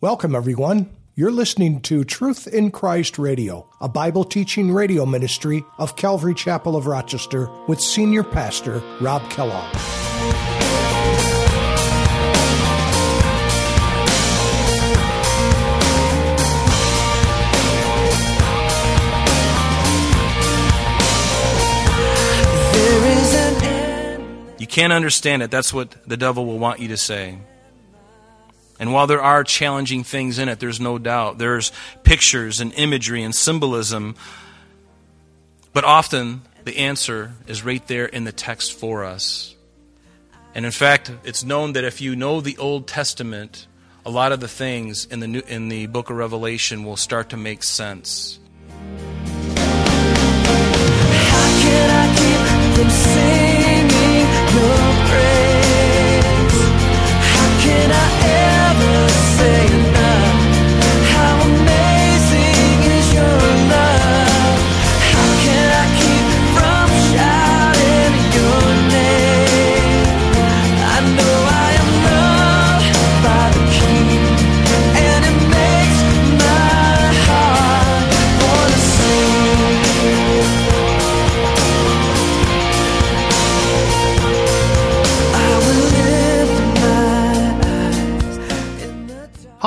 Welcome, everyone. You're listening to Truth in Christ Radio, a Bible teaching radio ministry of Calvary Chapel of Rochester with Senior Pastor Rob Kellogg. You can't understand it. That's what the devil will want you to say. And while there are challenging things in it, there's no doubt. There's pictures and imagery and symbolism. But often the answer is right there in the text for us. And in fact, it's known that if you know the Old Testament, a lot of the things in the, new, in the book of Revelation will start to make sense.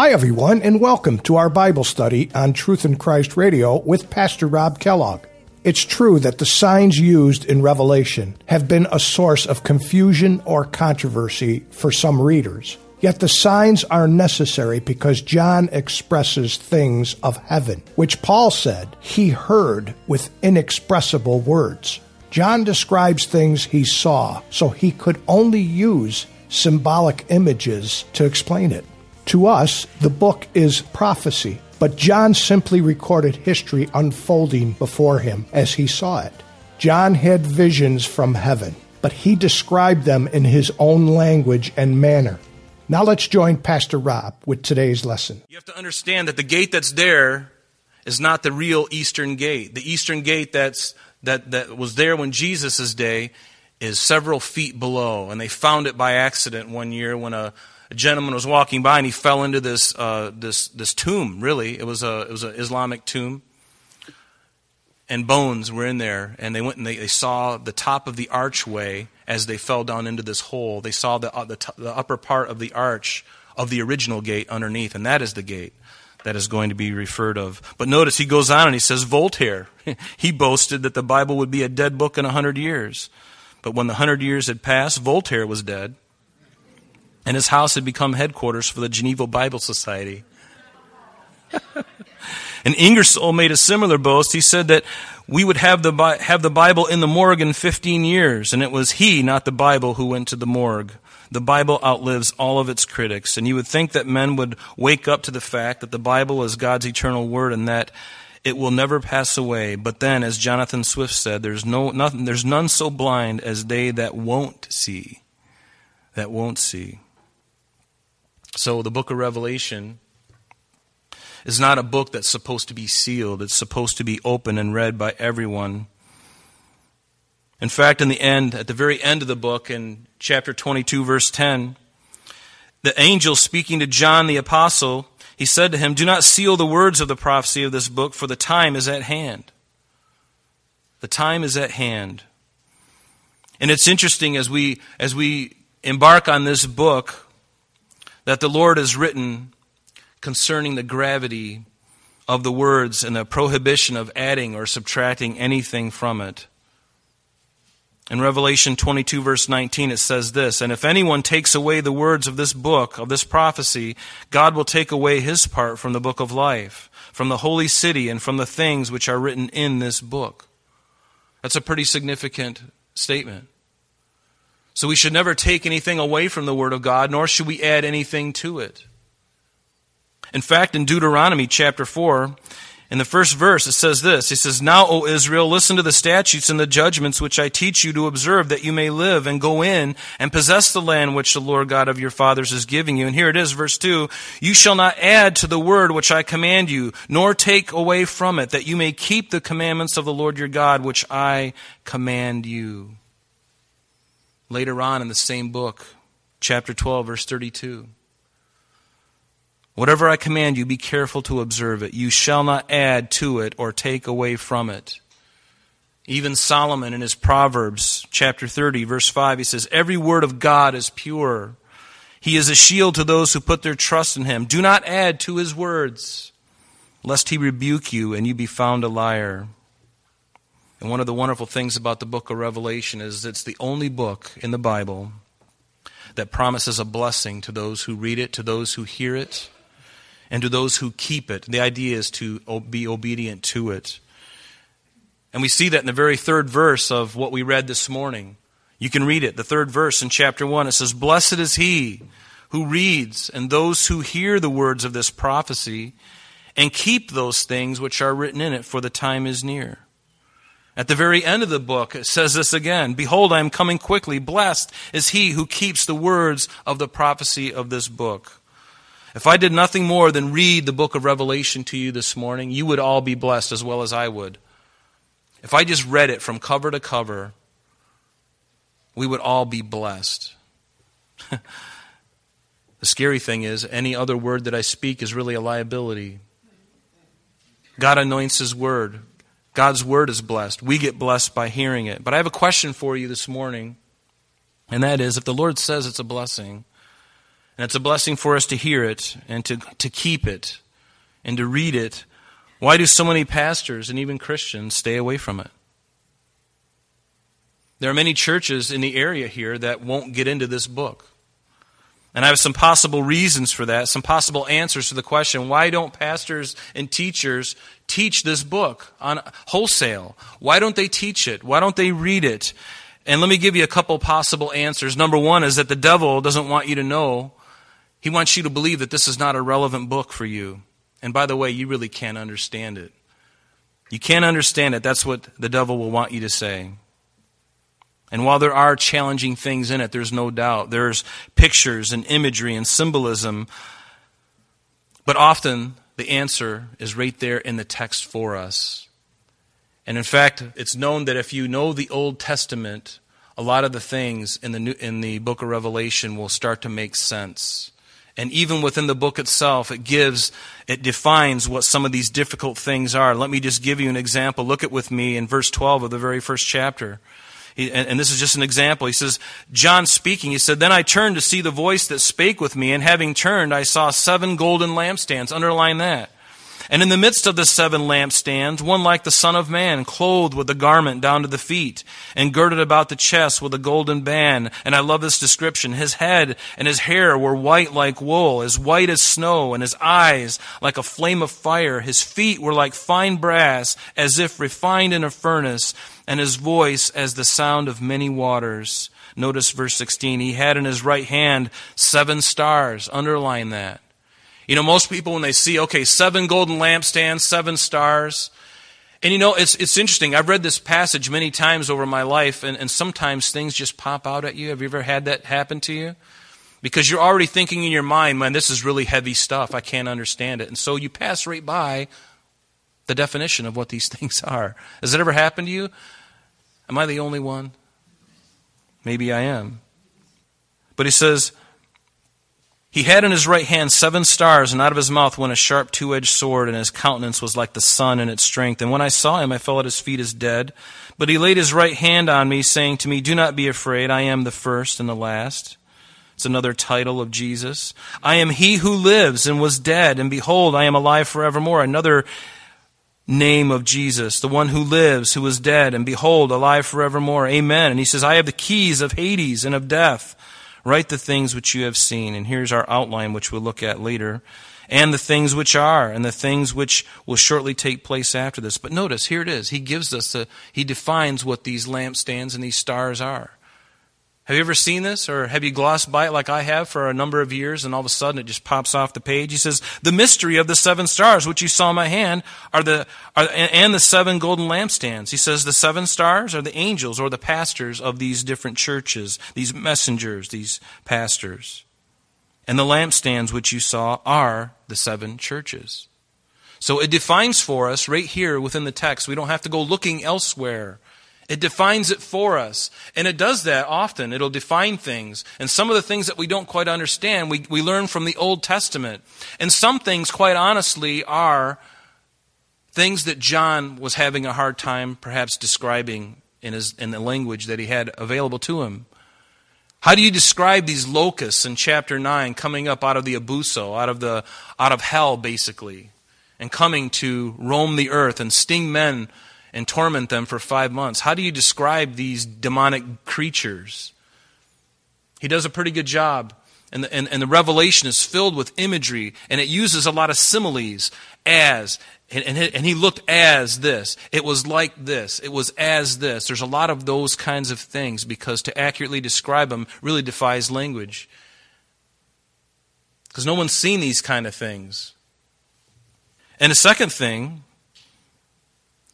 Hi, everyone, and welcome to our Bible study on Truth in Christ Radio with Pastor Rob Kellogg. It's true that the signs used in Revelation have been a source of confusion or controversy for some readers. Yet the signs are necessary because John expresses things of heaven, which Paul said he heard with inexpressible words. John describes things he saw, so he could only use symbolic images to explain it. To us, the book is prophecy, but John simply recorded history unfolding before him as he saw it. John had visions from heaven, but he described them in his own language and manner. Now let's join Pastor Rob with today's lesson. You have to understand that the gate that's there is not the real eastern gate. The eastern gate that's that, that was there when Jesus' day is several feet below, and they found it by accident one year when a a gentleman was walking by and he fell into this uh, this this tomb. Really, it was a it was an Islamic tomb, and bones were in there. And they went and they, they saw the top of the archway as they fell down into this hole. They saw the uh, the, t- the upper part of the arch of the original gate underneath, and that is the gate that is going to be referred of. But notice he goes on and he says Voltaire. he boasted that the Bible would be a dead book in a hundred years. But when the hundred years had passed, Voltaire was dead and his house had become headquarters for the Geneva Bible Society. and Ingersoll made a similar boast. He said that we would have the, have the Bible in the morgue in 15 years, and it was he, not the Bible, who went to the morgue. The Bible outlives all of its critics, and you would think that men would wake up to the fact that the Bible is God's eternal word and that it will never pass away. But then, as Jonathan Swift said, there's, no, nothing, there's none so blind as they that won't see. That won't see. So the book of Revelation is not a book that's supposed to be sealed, it's supposed to be open and read by everyone. In fact, in the end, at the very end of the book, in chapter 22, verse 10, the angel speaking to John the apostle, he said to him, Do not seal the words of the prophecy of this book, for the time is at hand. The time is at hand. And it's interesting as we, as we embark on this book, that the Lord has written concerning the gravity of the words and the prohibition of adding or subtracting anything from it. In Revelation 22, verse 19, it says this And if anyone takes away the words of this book, of this prophecy, God will take away his part from the book of life, from the holy city, and from the things which are written in this book. That's a pretty significant statement. So we should never take anything away from the Word of God, nor should we add anything to it. In fact, in Deuteronomy chapter 4, in the first verse, it says this He says, Now, O Israel, listen to the statutes and the judgments which I teach you to observe, that you may live and go in and possess the land which the Lord God of your fathers is giving you. And here it is, verse 2 You shall not add to the word which I command you, nor take away from it, that you may keep the commandments of the Lord your God which I command you. Later on in the same book, chapter 12, verse 32. Whatever I command you, be careful to observe it. You shall not add to it or take away from it. Even Solomon in his Proverbs, chapter 30, verse 5, he says, Every word of God is pure. He is a shield to those who put their trust in him. Do not add to his words, lest he rebuke you and you be found a liar. And one of the wonderful things about the book of Revelation is it's the only book in the Bible that promises a blessing to those who read it, to those who hear it, and to those who keep it. The idea is to be obedient to it. And we see that in the very third verse of what we read this morning. You can read it, the third verse in chapter 1. It says, Blessed is he who reads and those who hear the words of this prophecy and keep those things which are written in it, for the time is near. At the very end of the book, it says this again Behold, I am coming quickly. Blessed is he who keeps the words of the prophecy of this book. If I did nothing more than read the book of Revelation to you this morning, you would all be blessed as well as I would. If I just read it from cover to cover, we would all be blessed. the scary thing is, any other word that I speak is really a liability. God anoints His word. God's word is blessed. We get blessed by hearing it. But I have a question for you this morning, and that is if the Lord says it's a blessing, and it's a blessing for us to hear it and to, to keep it and to read it. Why do so many pastors and even Christians stay away from it? There are many churches in the area here that won't get into this book. And I have some possible reasons for that, some possible answers to the question why don't pastors and teachers teach this book on wholesale? Why don't they teach it? Why don't they read it? And let me give you a couple possible answers. Number one is that the devil doesn't want you to know he wants you to believe that this is not a relevant book for you. And by the way, you really can't understand it. You can't understand it. That's what the devil will want you to say. And while there are challenging things in it, there's no doubt. There's pictures and imagery and symbolism. But often the answer is right there in the text for us. And in fact, it's known that if you know the Old Testament, a lot of the things in the, new, in the book of Revelation will start to make sense. And even within the book itself, it gives, it defines what some of these difficult things are. Let me just give you an example. Look at with me in verse 12 of the very first chapter. He, and, and this is just an example. He says, John speaking, he said, Then I turned to see the voice that spake with me, and having turned, I saw seven golden lampstands. Underline that. And in the midst of the seven lampstands, one like the Son of Man, clothed with a garment down to the feet, and girded about the chest with a golden band. And I love this description. His head and his hair were white like wool, as white as snow, and his eyes like a flame of fire. His feet were like fine brass, as if refined in a furnace, and his voice as the sound of many waters. Notice verse 16. He had in his right hand seven stars. Underline that. You know, most people, when they see, okay, seven golden lampstands, seven stars, and you know, it's, it's interesting. I've read this passage many times over my life, and, and sometimes things just pop out at you. Have you ever had that happen to you? Because you're already thinking in your mind, man, this is really heavy stuff. I can't understand it. And so you pass right by the definition of what these things are. Has it ever happened to you? Am I the only one? Maybe I am. But he says, he had in his right hand seven stars, and out of his mouth went a sharp two edged sword, and his countenance was like the sun in its strength. And when I saw him, I fell at his feet as dead. But he laid his right hand on me, saying to me, Do not be afraid, I am the first and the last. It's another title of Jesus. I am he who lives and was dead, and behold, I am alive forevermore. Another name of Jesus, the one who lives, who was dead, and behold, alive forevermore. Amen. And he says, I have the keys of Hades and of death. Write the things which you have seen. And here's our outline, which we'll look at later. And the things which are, and the things which will shortly take place after this. But notice, here it is. He gives us, a, he defines what these lampstands and these stars are. Have you ever seen this or have you glossed by it like I have for a number of years and all of a sudden it just pops off the page? He says, The mystery of the seven stars which you saw in my hand are the, are, and the seven golden lampstands. He says, The seven stars are the angels or the pastors of these different churches, these messengers, these pastors. And the lampstands which you saw are the seven churches. So it defines for us right here within the text. We don't have to go looking elsewhere. It defines it for us. And it does that often. It'll define things. And some of the things that we don't quite understand, we, we learn from the Old Testament. And some things, quite honestly, are things that John was having a hard time perhaps describing in, his, in the language that he had available to him. How do you describe these locusts in chapter 9 coming up out of the abussos, out of, the, out of hell, basically, and coming to roam the earth and sting men and torment them for five months. How do you describe these demonic creatures? He does a pretty good job. And the, and, and the revelation is filled with imagery, and it uses a lot of similes as, and, and, and he looked as this. It was like this. It was as this. There's a lot of those kinds of things because to accurately describe them really defies language. Because no one's seen these kind of things. And the second thing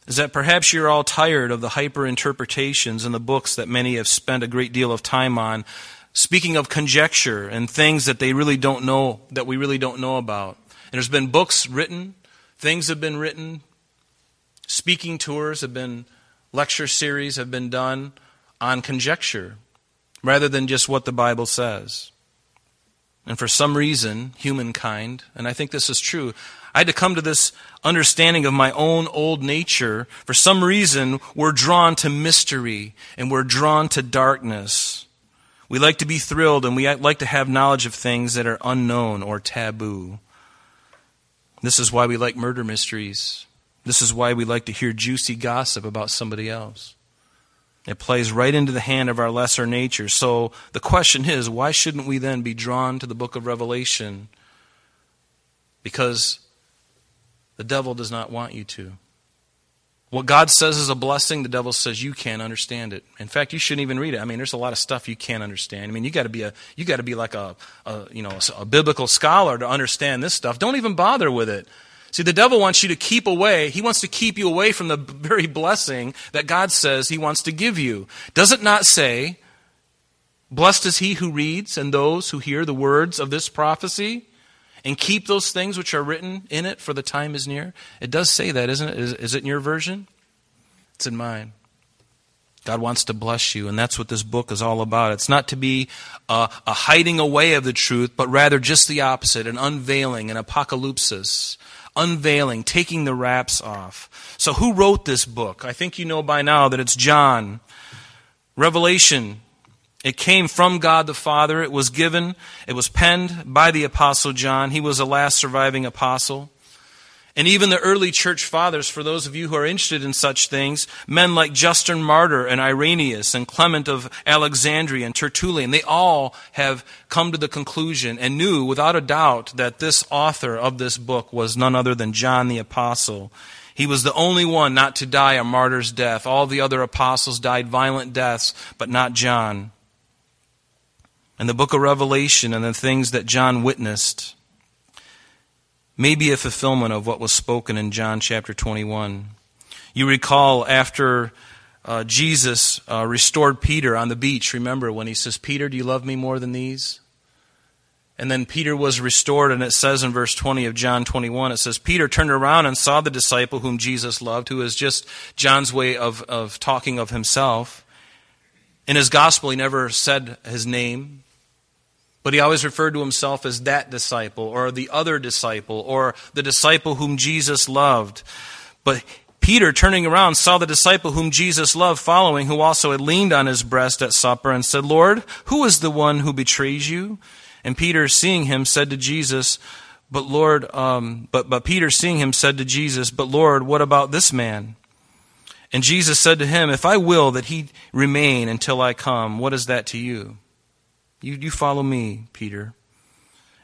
is that perhaps you're all tired of the hyper interpretations in the books that many have spent a great deal of time on, speaking of conjecture and things that they really don't know, that we really don't know about. And there's been books written, things have been written, speaking tours have been, lecture series have been done on conjecture rather than just what the Bible says. And for some reason, humankind, and I think this is true, I had to come to this understanding of my own old nature. For some reason, we're drawn to mystery and we're drawn to darkness. We like to be thrilled and we like to have knowledge of things that are unknown or taboo. This is why we like murder mysteries. This is why we like to hear juicy gossip about somebody else. It plays right into the hand of our lesser nature. So the question is why shouldn't we then be drawn to the book of Revelation? Because the devil does not want you to. What God says is a blessing, the devil says you can't understand it. In fact, you shouldn't even read it. I mean, there's a lot of stuff you can't understand. I mean, you got to be a you got to be like a, a you know a, a biblical scholar to understand this stuff. Don't even bother with it. See, the devil wants you to keep away. He wants to keep you away from the very blessing that God says he wants to give you. Does it not say, "Blessed is he who reads and those who hear the words of this prophecy"? And keep those things which are written in it, for the time is near. It does say that, isn't it? Is, is it in your version? It's in mine. God wants to bless you, and that's what this book is all about. It's not to be a, a hiding away of the truth, but rather just the opposite an unveiling, an apocalypsis. Unveiling, taking the wraps off. So, who wrote this book? I think you know by now that it's John. Revelation it came from God the Father. It was given, it was penned by the Apostle John. He was the last surviving apostle. And even the early church fathers, for those of you who are interested in such things, men like Justin Martyr and Irenaeus and Clement of Alexandria and Tertullian, they all have come to the conclusion and knew without a doubt that this author of this book was none other than John the Apostle. He was the only one not to die a martyr's death. All the other apostles died violent deaths, but not John and the book of Revelation and the things that John witnessed may be a fulfillment of what was spoken in John chapter 21. You recall after uh, Jesus uh, restored Peter on the beach, remember when he says, Peter, do you love me more than these? And then Peter was restored, and it says in verse 20 of John 21, it says, Peter turned around and saw the disciple whom Jesus loved, who is just John's way of, of talking of himself. In his gospel, he never said his name, but he always referred to himself as that disciple or the other disciple or the disciple whom Jesus loved. But Peter, turning around, saw the disciple whom Jesus loved following, who also had leaned on his breast at supper and said, Lord, who is the one who betrays you? And Peter, seeing him, said to Jesus, But Lord, um, but, but Peter, seeing him, said to Jesus, But Lord, what about this man? And Jesus said to him, If I will that he remain until I come, what is that to you? You, you follow me, Peter.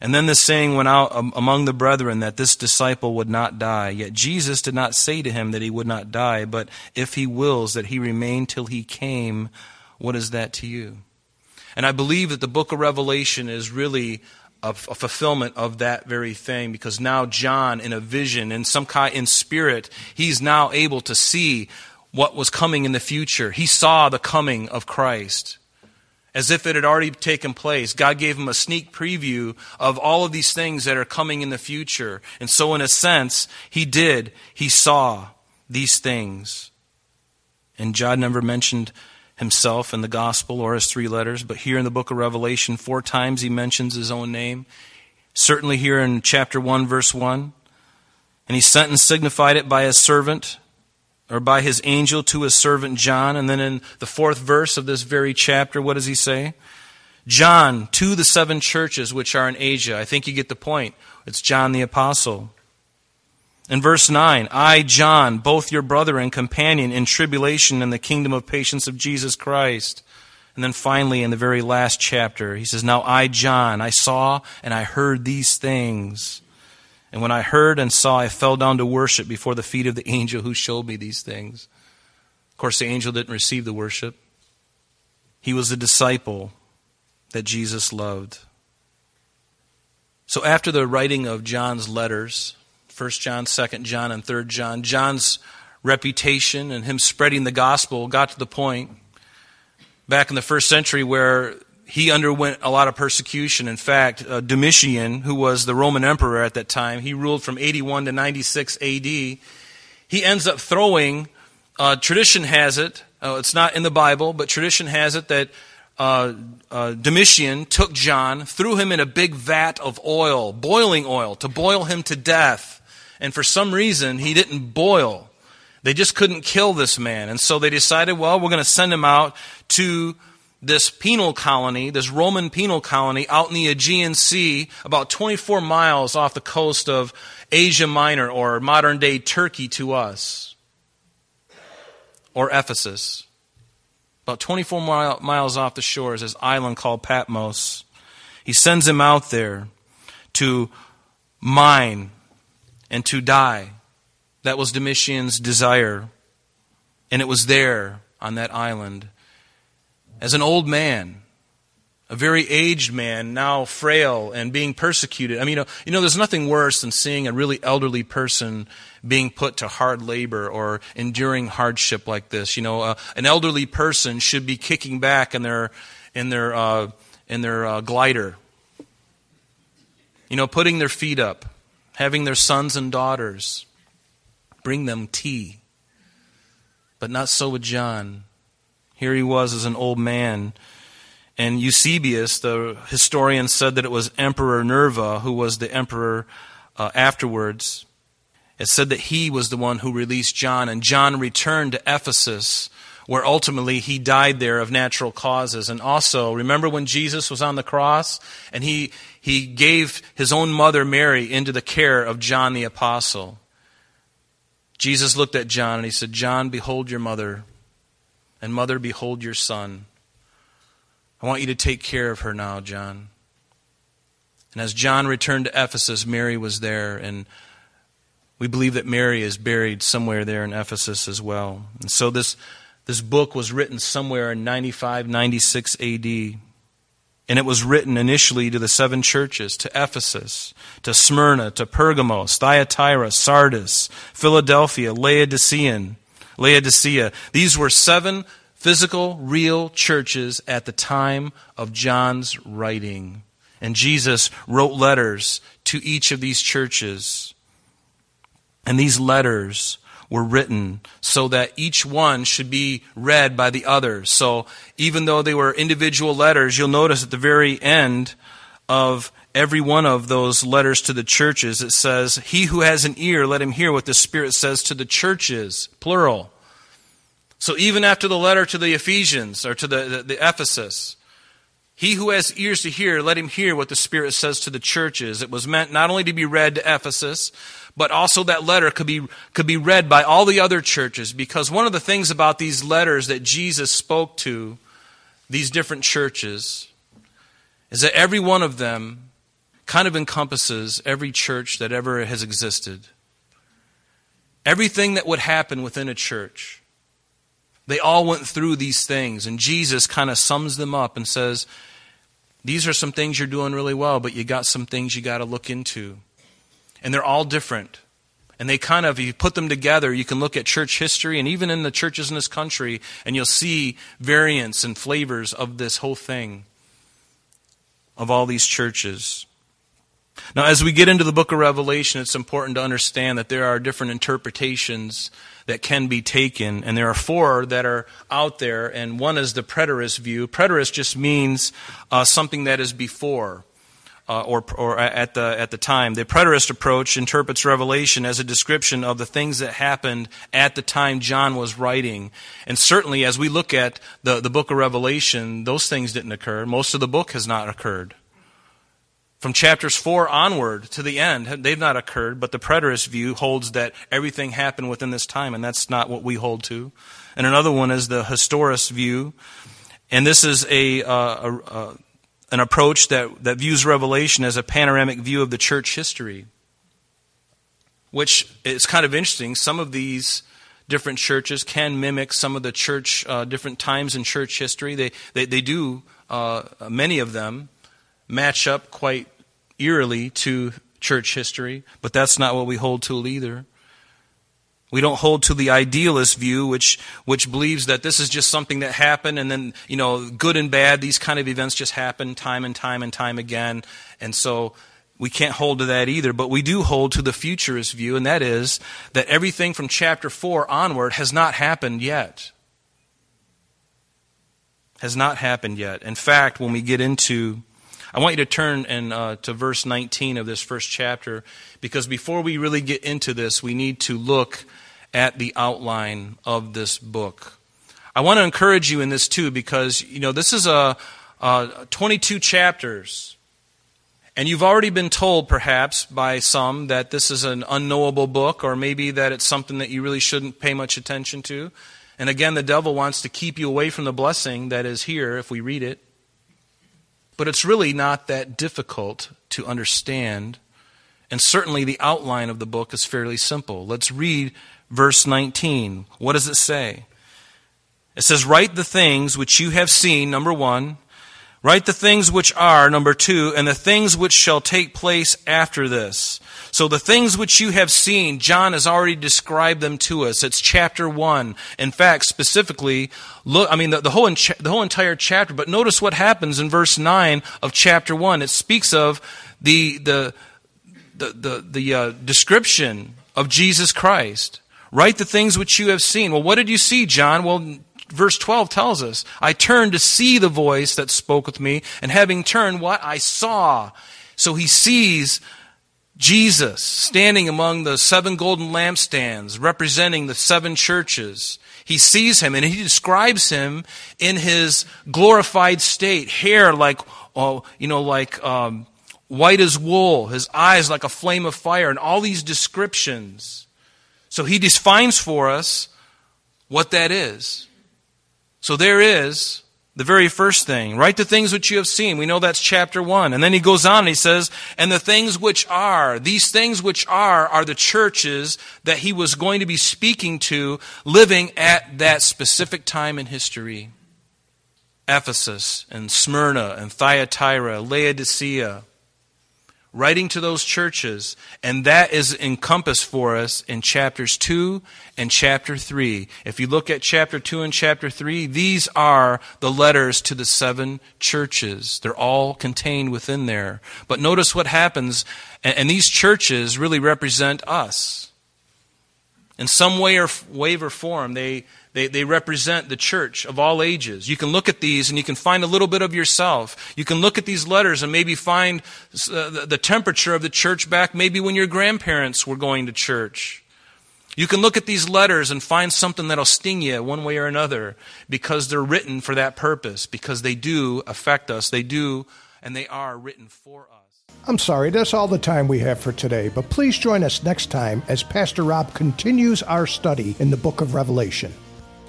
And then the saying went out among the brethren that this disciple would not die. Yet Jesus did not say to him that he would not die, but if he wills that he remain till he came, what is that to you? And I believe that the book of Revelation is really a, a fulfillment of that very thing because now John, in a vision, in some kind, in spirit, he's now able to see what was coming in the future. He saw the coming of Christ as if it had already taken place. God gave him a sneak preview of all of these things that are coming in the future. And so, in a sense, he did. He saw these things. And John never mentioned himself in the gospel or his three letters, but here in the book of Revelation, four times he mentions his own name. Certainly here in chapter 1, verse 1. And he sent and signified it by his servant, or by his angel to his servant John. And then in the fourth verse of this very chapter, what does he say? John to the seven churches which are in Asia. I think you get the point. It's John the Apostle. In verse 9, I, John, both your brother and companion in tribulation and the kingdom of patience of Jesus Christ. And then finally, in the very last chapter, he says, Now I, John, I saw and I heard these things. And when I heard and saw, I fell down to worship before the feet of the angel who showed me these things. Of course, the angel didn't receive the worship. He was a disciple that Jesus loved. So after the writing of John's letters, 1 John, 2 John, and 3 John, John's reputation and him spreading the gospel got to the point back in the first century where he underwent a lot of persecution. In fact, uh, Domitian, who was the Roman emperor at that time, he ruled from 81 to 96 AD. He ends up throwing, uh, tradition has it, uh, it's not in the Bible, but tradition has it that uh, uh, Domitian took John, threw him in a big vat of oil, boiling oil, to boil him to death. And for some reason, he didn't boil. They just couldn't kill this man. And so they decided, well, we're going to send him out to this penal colony, this Roman penal colony out in the Aegean Sea, about 24 miles off the coast of Asia Minor or modern day Turkey to us, or Ephesus. About 24 mile, miles off the shore is this island called Patmos. He sends him out there to mine and to die. That was Domitian's desire. And it was there on that island. As an old man, a very aged man, now frail and being persecuted. I mean, you know, you know, there's nothing worse than seeing a really elderly person being put to hard labor or enduring hardship like this. You know, uh, an elderly person should be kicking back in their in their uh, in their uh, glider. You know, putting their feet up, having their sons and daughters bring them tea. But not so with John. Here he was as an old man. And Eusebius, the historian, said that it was Emperor Nerva who was the emperor uh, afterwards. It said that he was the one who released John, and John returned to Ephesus, where ultimately he died there of natural causes. And also, remember when Jesus was on the cross and he, he gave his own mother Mary into the care of John the Apostle? Jesus looked at John and he said, John, behold your mother, and mother, behold your son. I want you to take care of her now, John. And as John returned to Ephesus, Mary was there, and we believe that Mary is buried somewhere there in Ephesus as well. And so this, this book was written somewhere in 95, 96 AD. And it was written initially to the seven churches to Ephesus, to Smyrna, to Pergamos, Thyatira, Sardis, Philadelphia, Laodicean, Laodicea. These were seven physical, real churches at the time of John's writing. And Jesus wrote letters to each of these churches. And these letters were written so that each one should be read by the others. So even though they were individual letters, you'll notice at the very end of every one of those letters to the churches, it says, He who has an ear, let him hear what the Spirit says to the churches, plural. So even after the letter to the Ephesians or to the, the, the Ephesus, he who has ears to hear, let him hear what the Spirit says to the churches. It was meant not only to be read to Ephesus, but also that letter could be, could be read by all the other churches because one of the things about these letters that Jesus spoke to these different churches is that every one of them kind of encompasses every church that ever has existed. Everything that would happen within a church. They all went through these things, and Jesus kind of sums them up and says, These are some things you're doing really well, but you got some things you got to look into and they're all different. And they kind of, if you put them together, you can look at church history and even in the churches in this country, and you'll see variants and flavors of this whole thing, of all these churches. Now, as we get into the book of Revelation, it's important to understand that there are different interpretations that can be taken, and there are four that are out there, and one is the preterist view. Preterist just means uh, something that is before. Uh, or, or at the at the time, the preterist approach interprets Revelation as a description of the things that happened at the time John was writing, and certainly as we look at the the book of Revelation, those things didn't occur. Most of the book has not occurred. From chapters 4 onward to the end, they've not occurred, but the preterist view holds that everything happened within this time, and that's not what we hold to. And another one is the historist view, and this is a, uh, a, an approach that, that views Revelation as a panoramic view of the church history, which is kind of interesting. Some of these different churches can mimic some of the church, uh, different times in church history. They, they, they do, uh, many of them match up quite eerily to church history, but that's not what we hold to either. We don't hold to the idealist view, which, which believes that this is just something that happened and then, you know, good and bad, these kind of events just happen time and time and time again. And so we can't hold to that either, but we do hold to the futurist view, and that is that everything from chapter 4 onward has not happened yet. Has not happened yet. In fact, when we get into I want you to turn and, uh, to verse 19 of this first chapter because before we really get into this, we need to look at the outline of this book. I want to encourage you in this too because, you know, this is a, a 22 chapters. And you've already been told, perhaps, by some that this is an unknowable book, or maybe that it's something that you really shouldn't pay much attention to. And again, the devil wants to keep you away from the blessing that is here if we read it. But it's really not that difficult to understand. And certainly the outline of the book is fairly simple. Let's read verse 19. What does it say? It says, Write the things which you have seen, number one. Write the things which are, number two, and the things which shall take place after this. So the things which you have seen, John has already described them to us. It's chapter one. In fact, specifically, look, I mean, the, the whole, the whole entire chapter, but notice what happens in verse nine of chapter one. It speaks of the, the, the, the, the uh, description of Jesus Christ. Write the things which you have seen. Well, what did you see, John? Well, verse 12 tells us, I turned to see the voice that spoke with me, and having turned, what? I saw. So he sees Jesus standing among the seven golden lampstands representing the seven churches. He sees him and he describes him in his glorified state. Hair like, oh, you know, like um, white as wool, his eyes like a flame of fire, and all these descriptions. So he defines for us what that is. So there is the very first thing. Write the things which you have seen. We know that's chapter one. And then he goes on and he says, and the things which are, these things which are, are the churches that he was going to be speaking to living at that specific time in history. Ephesus and Smyrna and Thyatira, Laodicea, writing to those churches, and that is encompassed for us in chapters 2 and chapter 3. If you look at chapter 2 and chapter 3, these are the letters to the seven churches. They're all contained within there. But notice what happens, and these churches really represent us. In some way or or form, they they, they represent the church of all ages. You can look at these and you can find a little bit of yourself. You can look at these letters and maybe find uh, the temperature of the church back maybe when your grandparents were going to church. You can look at these letters and find something that'll sting you one way or another because they're written for that purpose, because they do affect us. They do, and they are written for us. I'm sorry, that's all the time we have for today, but please join us next time as Pastor Rob continues our study in the book of Revelation.